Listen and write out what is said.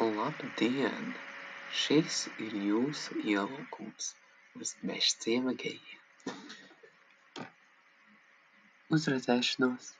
Labdien! Šis ir jūsu ielūgums uz Mežciema gejiem. Uz redzēšanos!